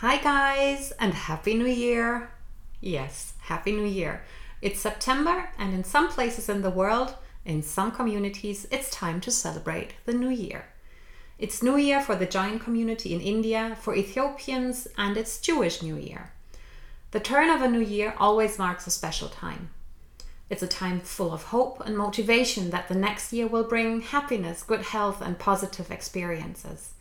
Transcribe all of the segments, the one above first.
Hi, guys, and Happy New Year! Yes, Happy New Year. It's September, and in some places in the world, in some communities, it's time to celebrate the New Year. It's New Year for the Jain community in India, for Ethiopians, and it's Jewish New Year. The turn of a new year always marks a special time. It's a time full of hope and motivation that the next year will bring happiness, good health, and positive experiences.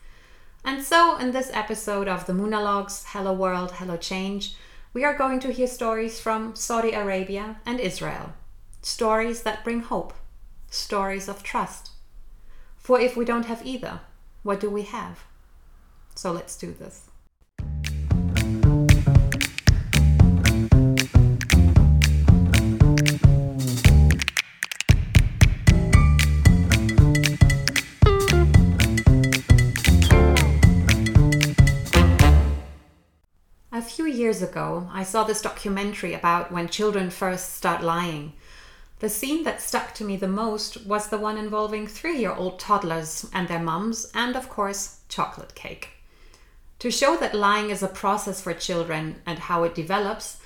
And so, in this episode of the Moonalogues Hello World, Hello Change, we are going to hear stories from Saudi Arabia and Israel. Stories that bring hope, stories of trust. For if we don't have either, what do we have? So let's do this. Few years ago, I saw this documentary about when children first start lying. The scene that stuck to me the most was the one involving three year old toddlers and their mums, and of course, chocolate cake. To show that lying is a process for children and how it develops,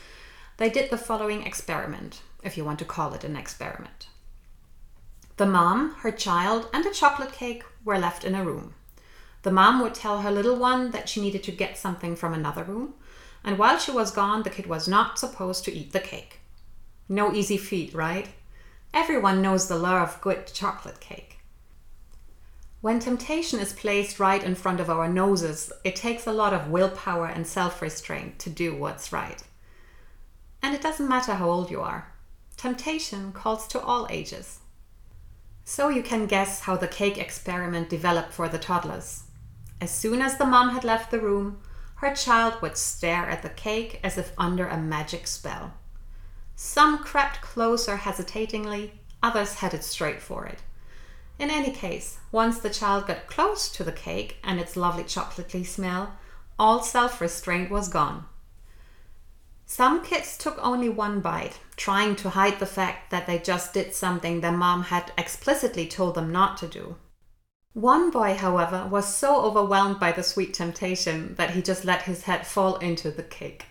they did the following experiment, if you want to call it an experiment. The mom, her child, and a chocolate cake were left in a room. The mom would tell her little one that she needed to get something from another room, and while she was gone, the kid was not supposed to eat the cake. No easy feat, right? Everyone knows the lure of good chocolate cake. When temptation is placed right in front of our noses, it takes a lot of willpower and self restraint to do what's right. And it doesn't matter how old you are, temptation calls to all ages. So you can guess how the cake experiment developed for the toddlers. As soon as the mom had left the room, her child would stare at the cake as if under a magic spell. Some crept closer hesitatingly, others headed straight for it. In any case, once the child got close to the cake and its lovely chocolatey smell, all self restraint was gone. Some kids took only one bite, trying to hide the fact that they just did something their mom had explicitly told them not to do. One boy, however, was so overwhelmed by the sweet temptation that he just let his head fall into the cake.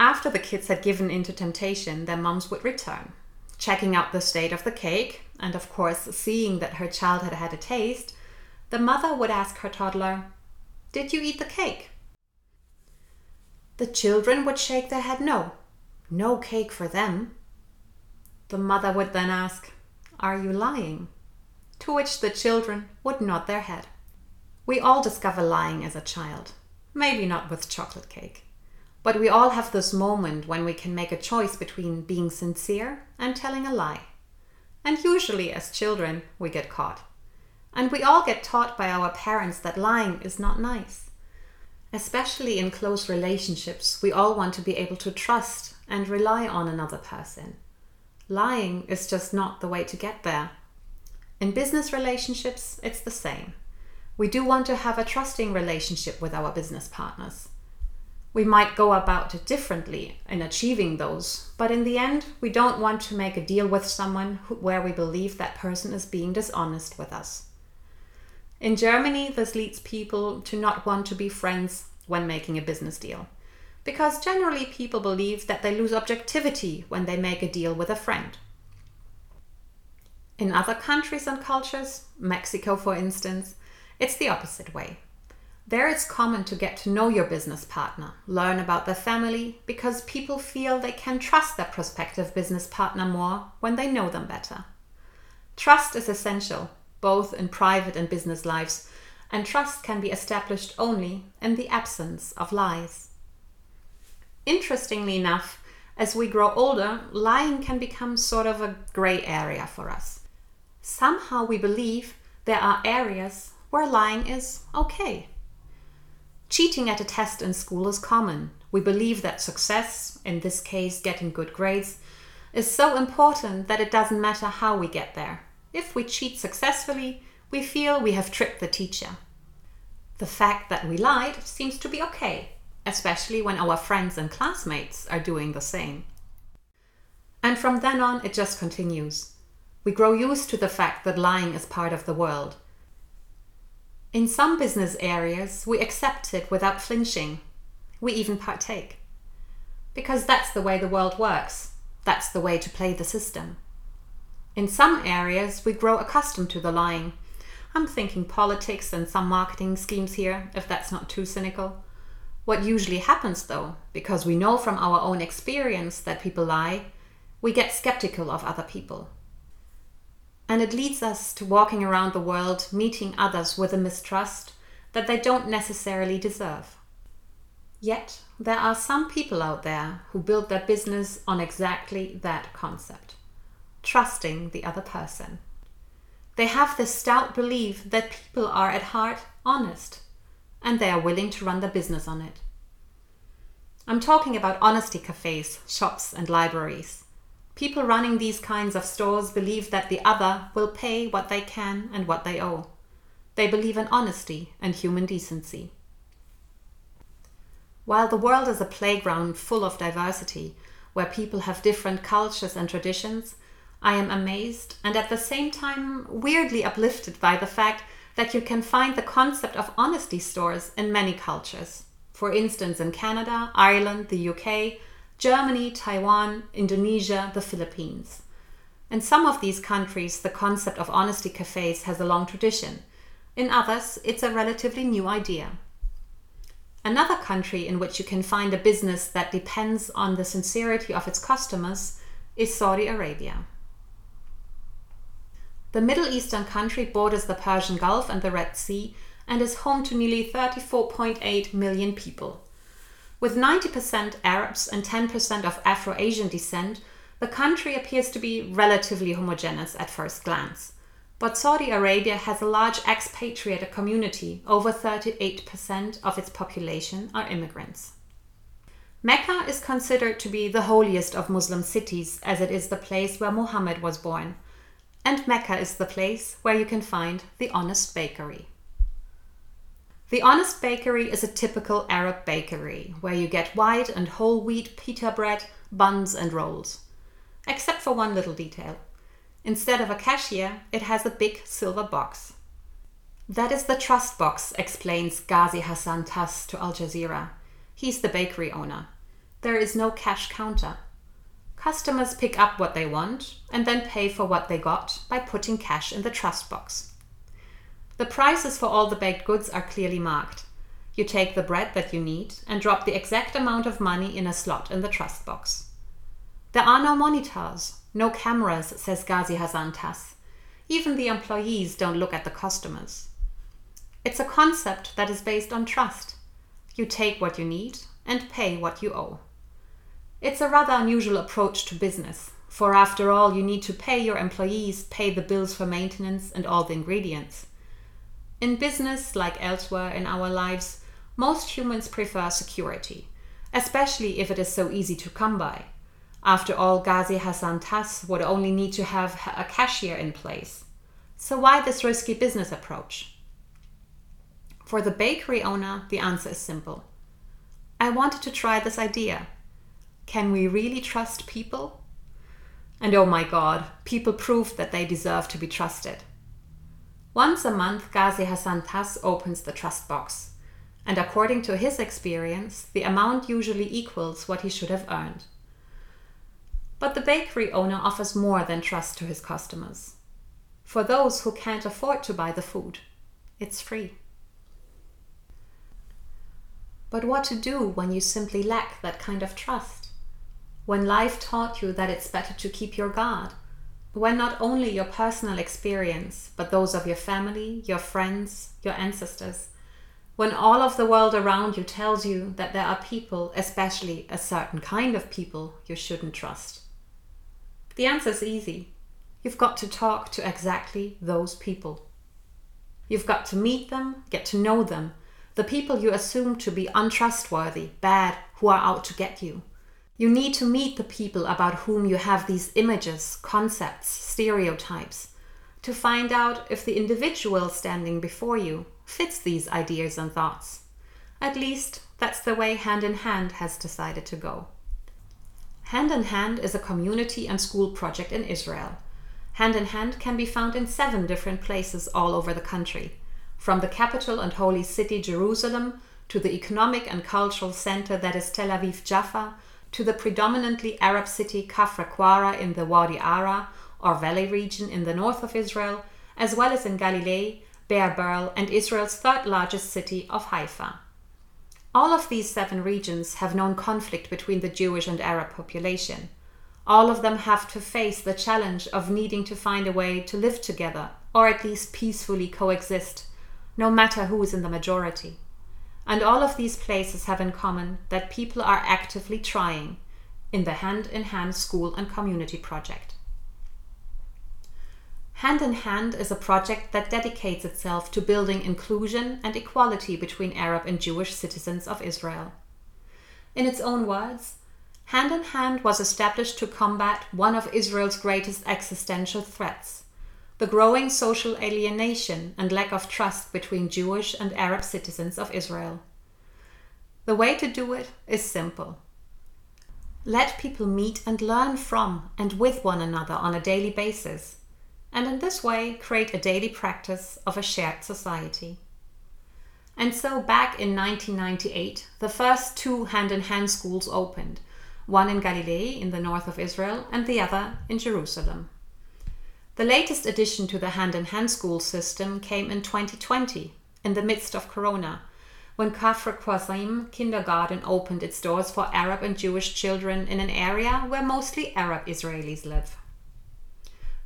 After the kids had given in to temptation, their mums would return, checking out the state of the cake, and of course, seeing that her child had had a taste, the mother would ask her toddler, Did you eat the cake? The children would shake their head no. No cake for them. The mother would then ask, Are you lying? To which the children would nod their head. We all discover lying as a child, maybe not with chocolate cake, but we all have this moment when we can make a choice between being sincere and telling a lie. And usually, as children, we get caught. And we all get taught by our parents that lying is not nice. Especially in close relationships, we all want to be able to trust and rely on another person. Lying is just not the way to get there. In business relationships, it's the same. We do want to have a trusting relationship with our business partners. We might go about it differently in achieving those, but in the end, we don't want to make a deal with someone who, where we believe that person is being dishonest with us. In Germany, this leads people to not want to be friends when making a business deal, because generally people believe that they lose objectivity when they make a deal with a friend. In other countries and cultures, Mexico for instance, it's the opposite way. There it's common to get to know your business partner, learn about their family, because people feel they can trust their prospective business partner more when they know them better. Trust is essential, both in private and business lives, and trust can be established only in the absence of lies. Interestingly enough, as we grow older, lying can become sort of a grey area for us somehow we believe there are areas where lying is okay. Cheating at a test in school is common. We believe that success, in this case getting good grades, is so important that it doesn't matter how we get there. If we cheat successfully, we feel we have tricked the teacher. The fact that we lied seems to be okay, especially when our friends and classmates are doing the same. And from then on, it just continues. We grow used to the fact that lying is part of the world. In some business areas, we accept it without flinching. We even partake. Because that's the way the world works. That's the way to play the system. In some areas, we grow accustomed to the lying. I'm thinking politics and some marketing schemes here, if that's not too cynical. What usually happens, though, because we know from our own experience that people lie, we get skeptical of other people. And it leads us to walking around the world meeting others with a mistrust that they don't necessarily deserve. Yet, there are some people out there who build their business on exactly that concept trusting the other person. They have the stout belief that people are at heart honest and they are willing to run their business on it. I'm talking about honesty cafes, shops, and libraries. People running these kinds of stores believe that the other will pay what they can and what they owe. They believe in honesty and human decency. While the world is a playground full of diversity, where people have different cultures and traditions, I am amazed and at the same time weirdly uplifted by the fact that you can find the concept of honesty stores in many cultures. For instance, in Canada, Ireland, the UK, Germany, Taiwan, Indonesia, the Philippines. In some of these countries, the concept of honesty cafes has a long tradition. In others, it's a relatively new idea. Another country in which you can find a business that depends on the sincerity of its customers is Saudi Arabia. The Middle Eastern country borders the Persian Gulf and the Red Sea and is home to nearly 34.8 million people. With 90% Arabs and 10% of Afro Asian descent, the country appears to be relatively homogeneous at first glance. But Saudi Arabia has a large expatriate community, over 38% of its population are immigrants. Mecca is considered to be the holiest of Muslim cities, as it is the place where Muhammad was born, and Mecca is the place where you can find the Honest Bakery. The Honest Bakery is a typical Arab bakery where you get white and whole wheat pita bread, buns, and rolls. Except for one little detail. Instead of a cashier, it has a big silver box. That is the trust box, explains Ghazi Hassan Tass to Al Jazeera. He's the bakery owner. There is no cash counter. Customers pick up what they want and then pay for what they got by putting cash in the trust box. The prices for all the baked goods are clearly marked. You take the bread that you need and drop the exact amount of money in a slot in the trust box. There are no monitors, no cameras, says Ghazi Hassan. Even the employees don't look at the customers. It's a concept that is based on trust. You take what you need and pay what you owe. It's a rather unusual approach to business, for after all, you need to pay your employees, pay the bills for maintenance, and all the ingredients. In business, like elsewhere in our lives, most humans prefer security, especially if it is so easy to come by. After all, Ghazi Hassan Tass would only need to have a cashier in place. So, why this risky business approach? For the bakery owner, the answer is simple. I wanted to try this idea. Can we really trust people? And oh my god, people proved that they deserve to be trusted. Once a month, Ghazi Hassan Tass opens the trust box, and according to his experience, the amount usually equals what he should have earned. But the bakery owner offers more than trust to his customers. For those who can't afford to buy the food, it's free. But what to do when you simply lack that kind of trust? When life taught you that it's better to keep your guard when not only your personal experience, but those of your family, your friends, your ancestors, when all of the world around you tells you that there are people, especially a certain kind of people, you shouldn't trust? The answer is easy. You've got to talk to exactly those people. You've got to meet them, get to know them, the people you assume to be untrustworthy, bad, who are out to get you. You need to meet the people about whom you have these images, concepts, stereotypes, to find out if the individual standing before you fits these ideas and thoughts. At least, that's the way Hand in Hand has decided to go. Hand in Hand is a community and school project in Israel. Hand in Hand can be found in seven different places all over the country. from the capital and holy city Jerusalem to the economic and cultural center that is Tel Aviv Jaffa, to the predominantly Arab city Kafr Qara in the Wadi Ara or valley region in the north of Israel, as well as in Galilee, Beit Berl, and Israel's third largest city of Haifa. All of these seven regions have known conflict between the Jewish and Arab population. All of them have to face the challenge of needing to find a way to live together, or at least peacefully coexist, no matter who is in the majority. And all of these places have in common that people are actively trying in the Hand in Hand School and Community Project. Hand in Hand is a project that dedicates itself to building inclusion and equality between Arab and Jewish citizens of Israel. In its own words, Hand in Hand was established to combat one of Israel's greatest existential threats the growing social alienation and lack of trust between Jewish and Arab citizens of Israel. The way to do it is simple. Let people meet and learn from and with one another on a daily basis and in this way create a daily practice of a shared society. And so, back in 1998, the first two hand in hand schools opened one in Galilee in the north of Israel, and the other in Jerusalem. The latest addition to the hand in hand school system came in 2020, in the midst of Corona, when Kafr Qasim Kindergarten opened its doors for Arab and Jewish children in an area where mostly Arab Israelis live.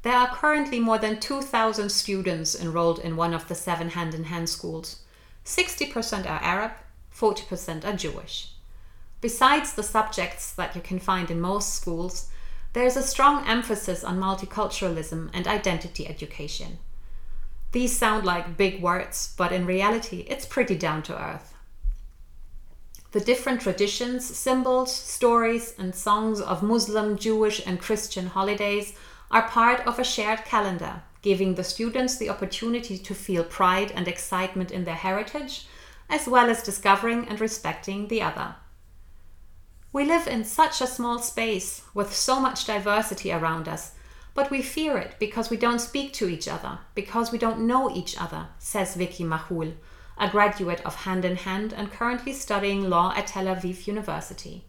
There are currently more than 2,000 students enrolled in one of the seven hand in hand schools. 60% are Arab, 40% are Jewish. Besides the subjects that you can find in most schools, there is a strong emphasis on multiculturalism and identity education. These sound like big words, but in reality, it's pretty down to earth. The different traditions, symbols, stories, and songs of Muslim, Jewish, and Christian holidays are part of a shared calendar, giving the students the opportunity to feel pride and excitement in their heritage, as well as discovering and respecting the other. We live in such a small space with so much diversity around us, but we fear it because we don't speak to each other, because we don't know each other, says Vicky Mahul, a graduate of Hand in Hand and currently studying law at Tel Aviv University.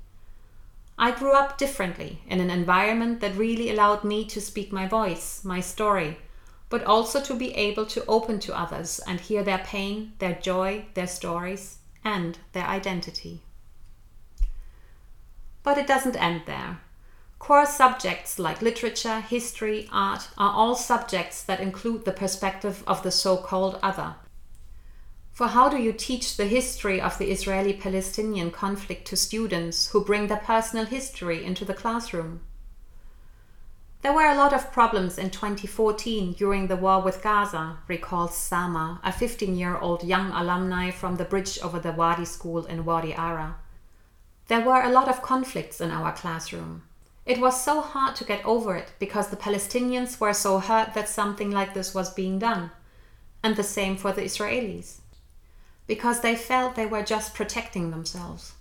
I grew up differently in an environment that really allowed me to speak my voice, my story, but also to be able to open to others and hear their pain, their joy, their stories, and their identity. But it doesn't end there. Core subjects like literature, history, art are all subjects that include the perspective of the so called other, for how do you teach the history of the Israeli Palestinian conflict to students who bring their personal history into the classroom? There were a lot of problems in 2014 during the war with Gaza, recalls Sama, a 15 year old young alumni from the bridge over the Wadi school in Wadi Ara. There were a lot of conflicts in our classroom. It was so hard to get over it because the Palestinians were so hurt that something like this was being done. And the same for the Israelis because they felt they were just protecting themselves.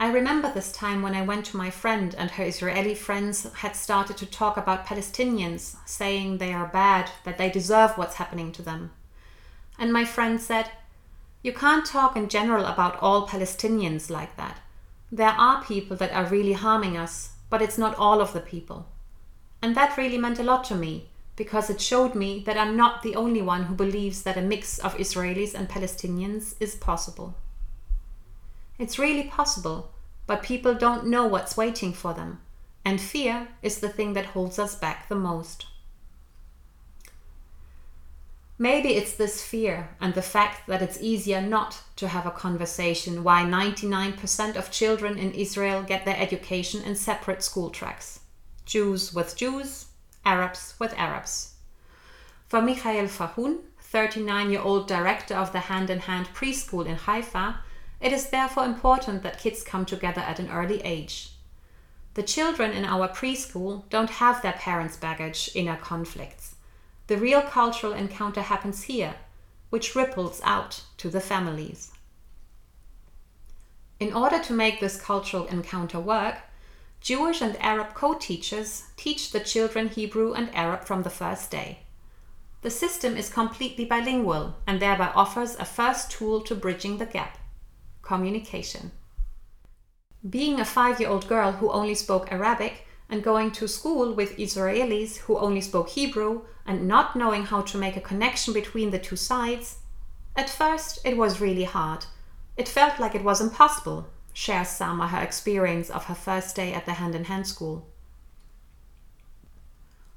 I remember this time when I went to my friend and her Israeli friends had started to talk about Palestinians, saying they are bad, that they deserve what's happening to them. And my friend said, You can't talk in general about all Palestinians like that. There are people that are really harming us, but it's not all of the people. And that really meant a lot to me because it showed me that I'm not the only one who believes that a mix of Israelis and Palestinians is possible. It's really possible, but people don't know what's waiting for them, and fear is the thing that holds us back the most. Maybe it's this fear and the fact that it's easier not to have a conversation why 99% of children in Israel get their education in separate school tracks Jews with Jews, Arabs with Arabs. For Michael Fahun, 39 year old director of the Hand in Hand preschool in Haifa, it is therefore important that kids come together at an early age. The children in our preschool don't have their parents' baggage, inner conflicts. The real cultural encounter happens here, which ripples out to the families. In order to make this cultural encounter work, Jewish and Arab co teachers teach the children Hebrew and Arab from the first day. The system is completely bilingual and thereby offers a first tool to bridging the gap communication. Being a five year old girl who only spoke Arabic and going to school with Israelis who only spoke Hebrew and not knowing how to make a connection between the two sides, at first it was really hard. It felt like it was impossible, shares Sama her experience of her first day at the hand in hand school.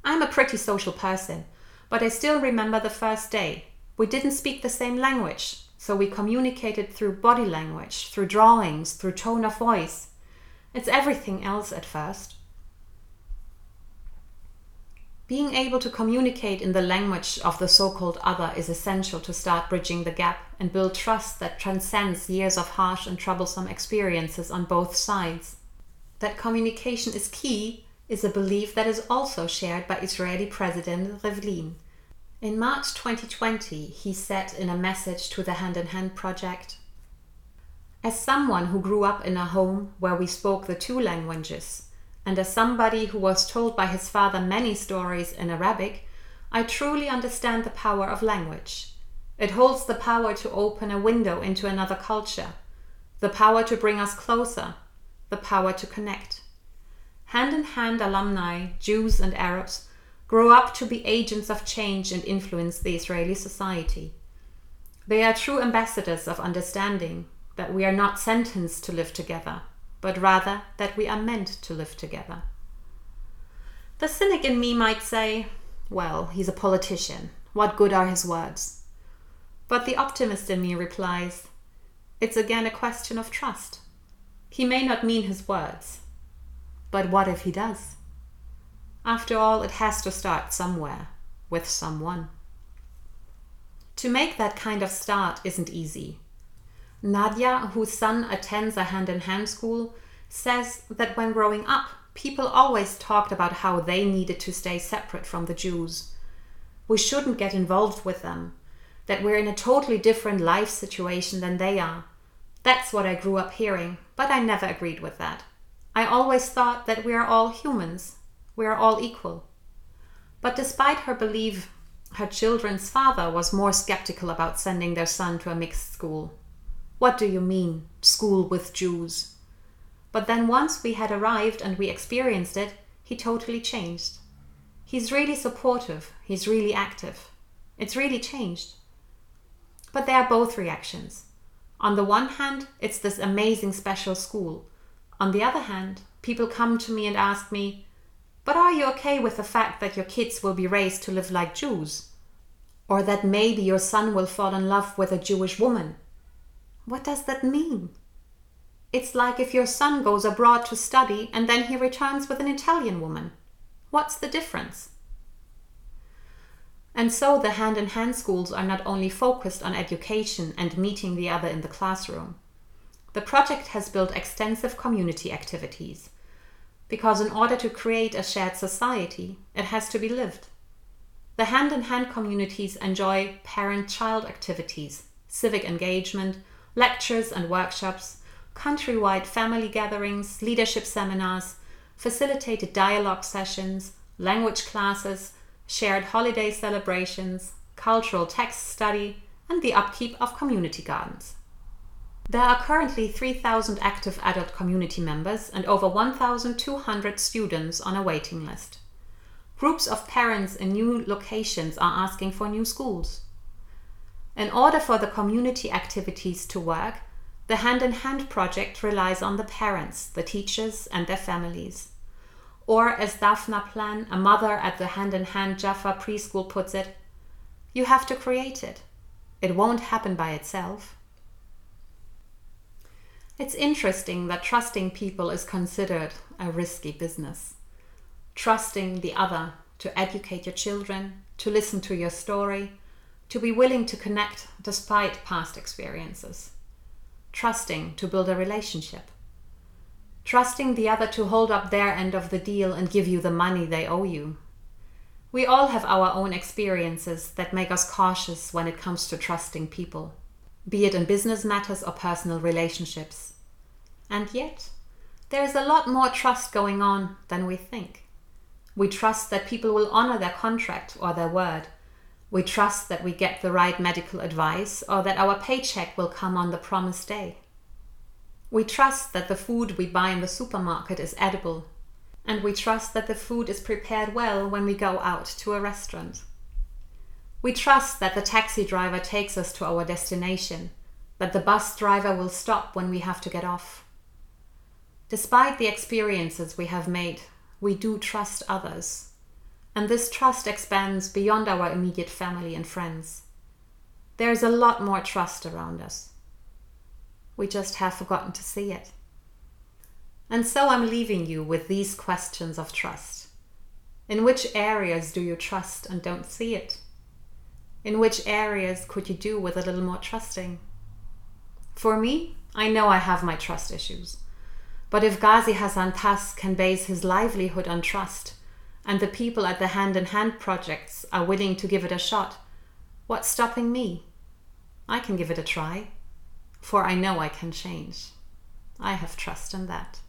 I'm a pretty social person, but I still remember the first day. We didn't speak the same language, so we communicated through body language, through drawings, through tone of voice. It's everything else at first. Being able to communicate in the language of the so called other is essential to start bridging the gap and build trust that transcends years of harsh and troublesome experiences on both sides. That communication is key is a belief that is also shared by Israeli President Rivlin. In March 2020, he said in a message to the Hand in Hand project As someone who grew up in a home where we spoke the two languages, and as somebody who was told by his father many stories in Arabic, I truly understand the power of language. It holds the power to open a window into another culture, the power to bring us closer, the power to connect. Hand in hand alumni, Jews and Arabs, grow up to be agents of change and influence the Israeli society. They are true ambassadors of understanding that we are not sentenced to live together, but rather that we are meant to live together. The cynic in me might say, well, he's a politician. What good are his words? But the optimist in me replies, it's again a question of trust. He may not mean his words, but what if he does? After all, it has to start somewhere, with someone. To make that kind of start isn't easy. Nadia, whose son attends a hand in hand school, says that when growing up, people always talked about how they needed to stay separate from the Jews. We shouldn't get involved with them, that we're in a totally different life situation than they are. That's what I grew up hearing, but I never agreed with that. I always thought that we are all humans we are all equal. But despite her belief, her children's father was more skeptical about sending their son to a mixed school. What do you mean, school with Jews? But then once we had arrived and we experienced it, he totally changed. He's really supportive, he's really active. It's really changed. But there are both reactions. On the one hand, it's this amazing special school. On the other hand, people come to me and ask me, but are you okay with the fact that your kids will be raised to live like Jews? Or that maybe your son will fall in love with a Jewish woman? What does that mean? It's like if your son goes abroad to study and then he returns with an Italian woman. What's the difference? And so the hand in hand schools are not only focused on education and meeting the other in the classroom. The project has built extensive community activities because in order to create a shared society, it has to be lived. The hand in hand communities enjoy parent child activities, civic engagement, lectures and workshops, countrywide family gatherings, leadership seminars, facilitated dialogue sessions, language classes, shared holiday celebrations, cultural text study, and the upkeep of community gardens. There are currently 3,000 active adult community members and over 1,200 students on a waiting list. Groups of parents in new locations are asking for new schools. In order for the community activities to work, the Hand in Hand project relies on the parents, the teachers, and their families. Or, as Daphna Plan, a mother at the Hand in Hand Jaffa preschool, puts it, you have to create it. It won't happen by itself. It's interesting that trusting people is considered a risky business. Trusting the other to educate your children, to listen to your story, to be willing to connect despite past experiences. Trusting to build a relationship. Trusting the other to hold up their end of the deal and give you the money they owe you. We all have our own experiences that make us cautious when it comes to trusting people, be it in business matters or personal relationships. And yet, there is a lot more trust going on than we think. We trust that people will honor their contract or their word. We trust that we get the right medical advice or that our paycheck will come on the promised day. We trust that the food we buy in the supermarket is edible, and we trust that the food is prepared well when we go out to a restaurant. We trust that the taxi driver takes us to our destination, that the bus driver will stop when we have to get off. Despite the experiences we have made, we do trust others and this trust expands beyond our immediate family and friends. There is a lot more trust around us. We just have forgotten to see it. And so I'm leaving you with these questions of trust. In which areas do you trust and don't see it? In which areas could you do with a little more trusting? For me, I know I have my trust issues. But if Ghazi Hassan Tas can base his livelihood on trust, and the people at the Hand in Hand projects are willing to give it a shot, what's stopping me? I can give it a try, for I know I can change. I have trust in that.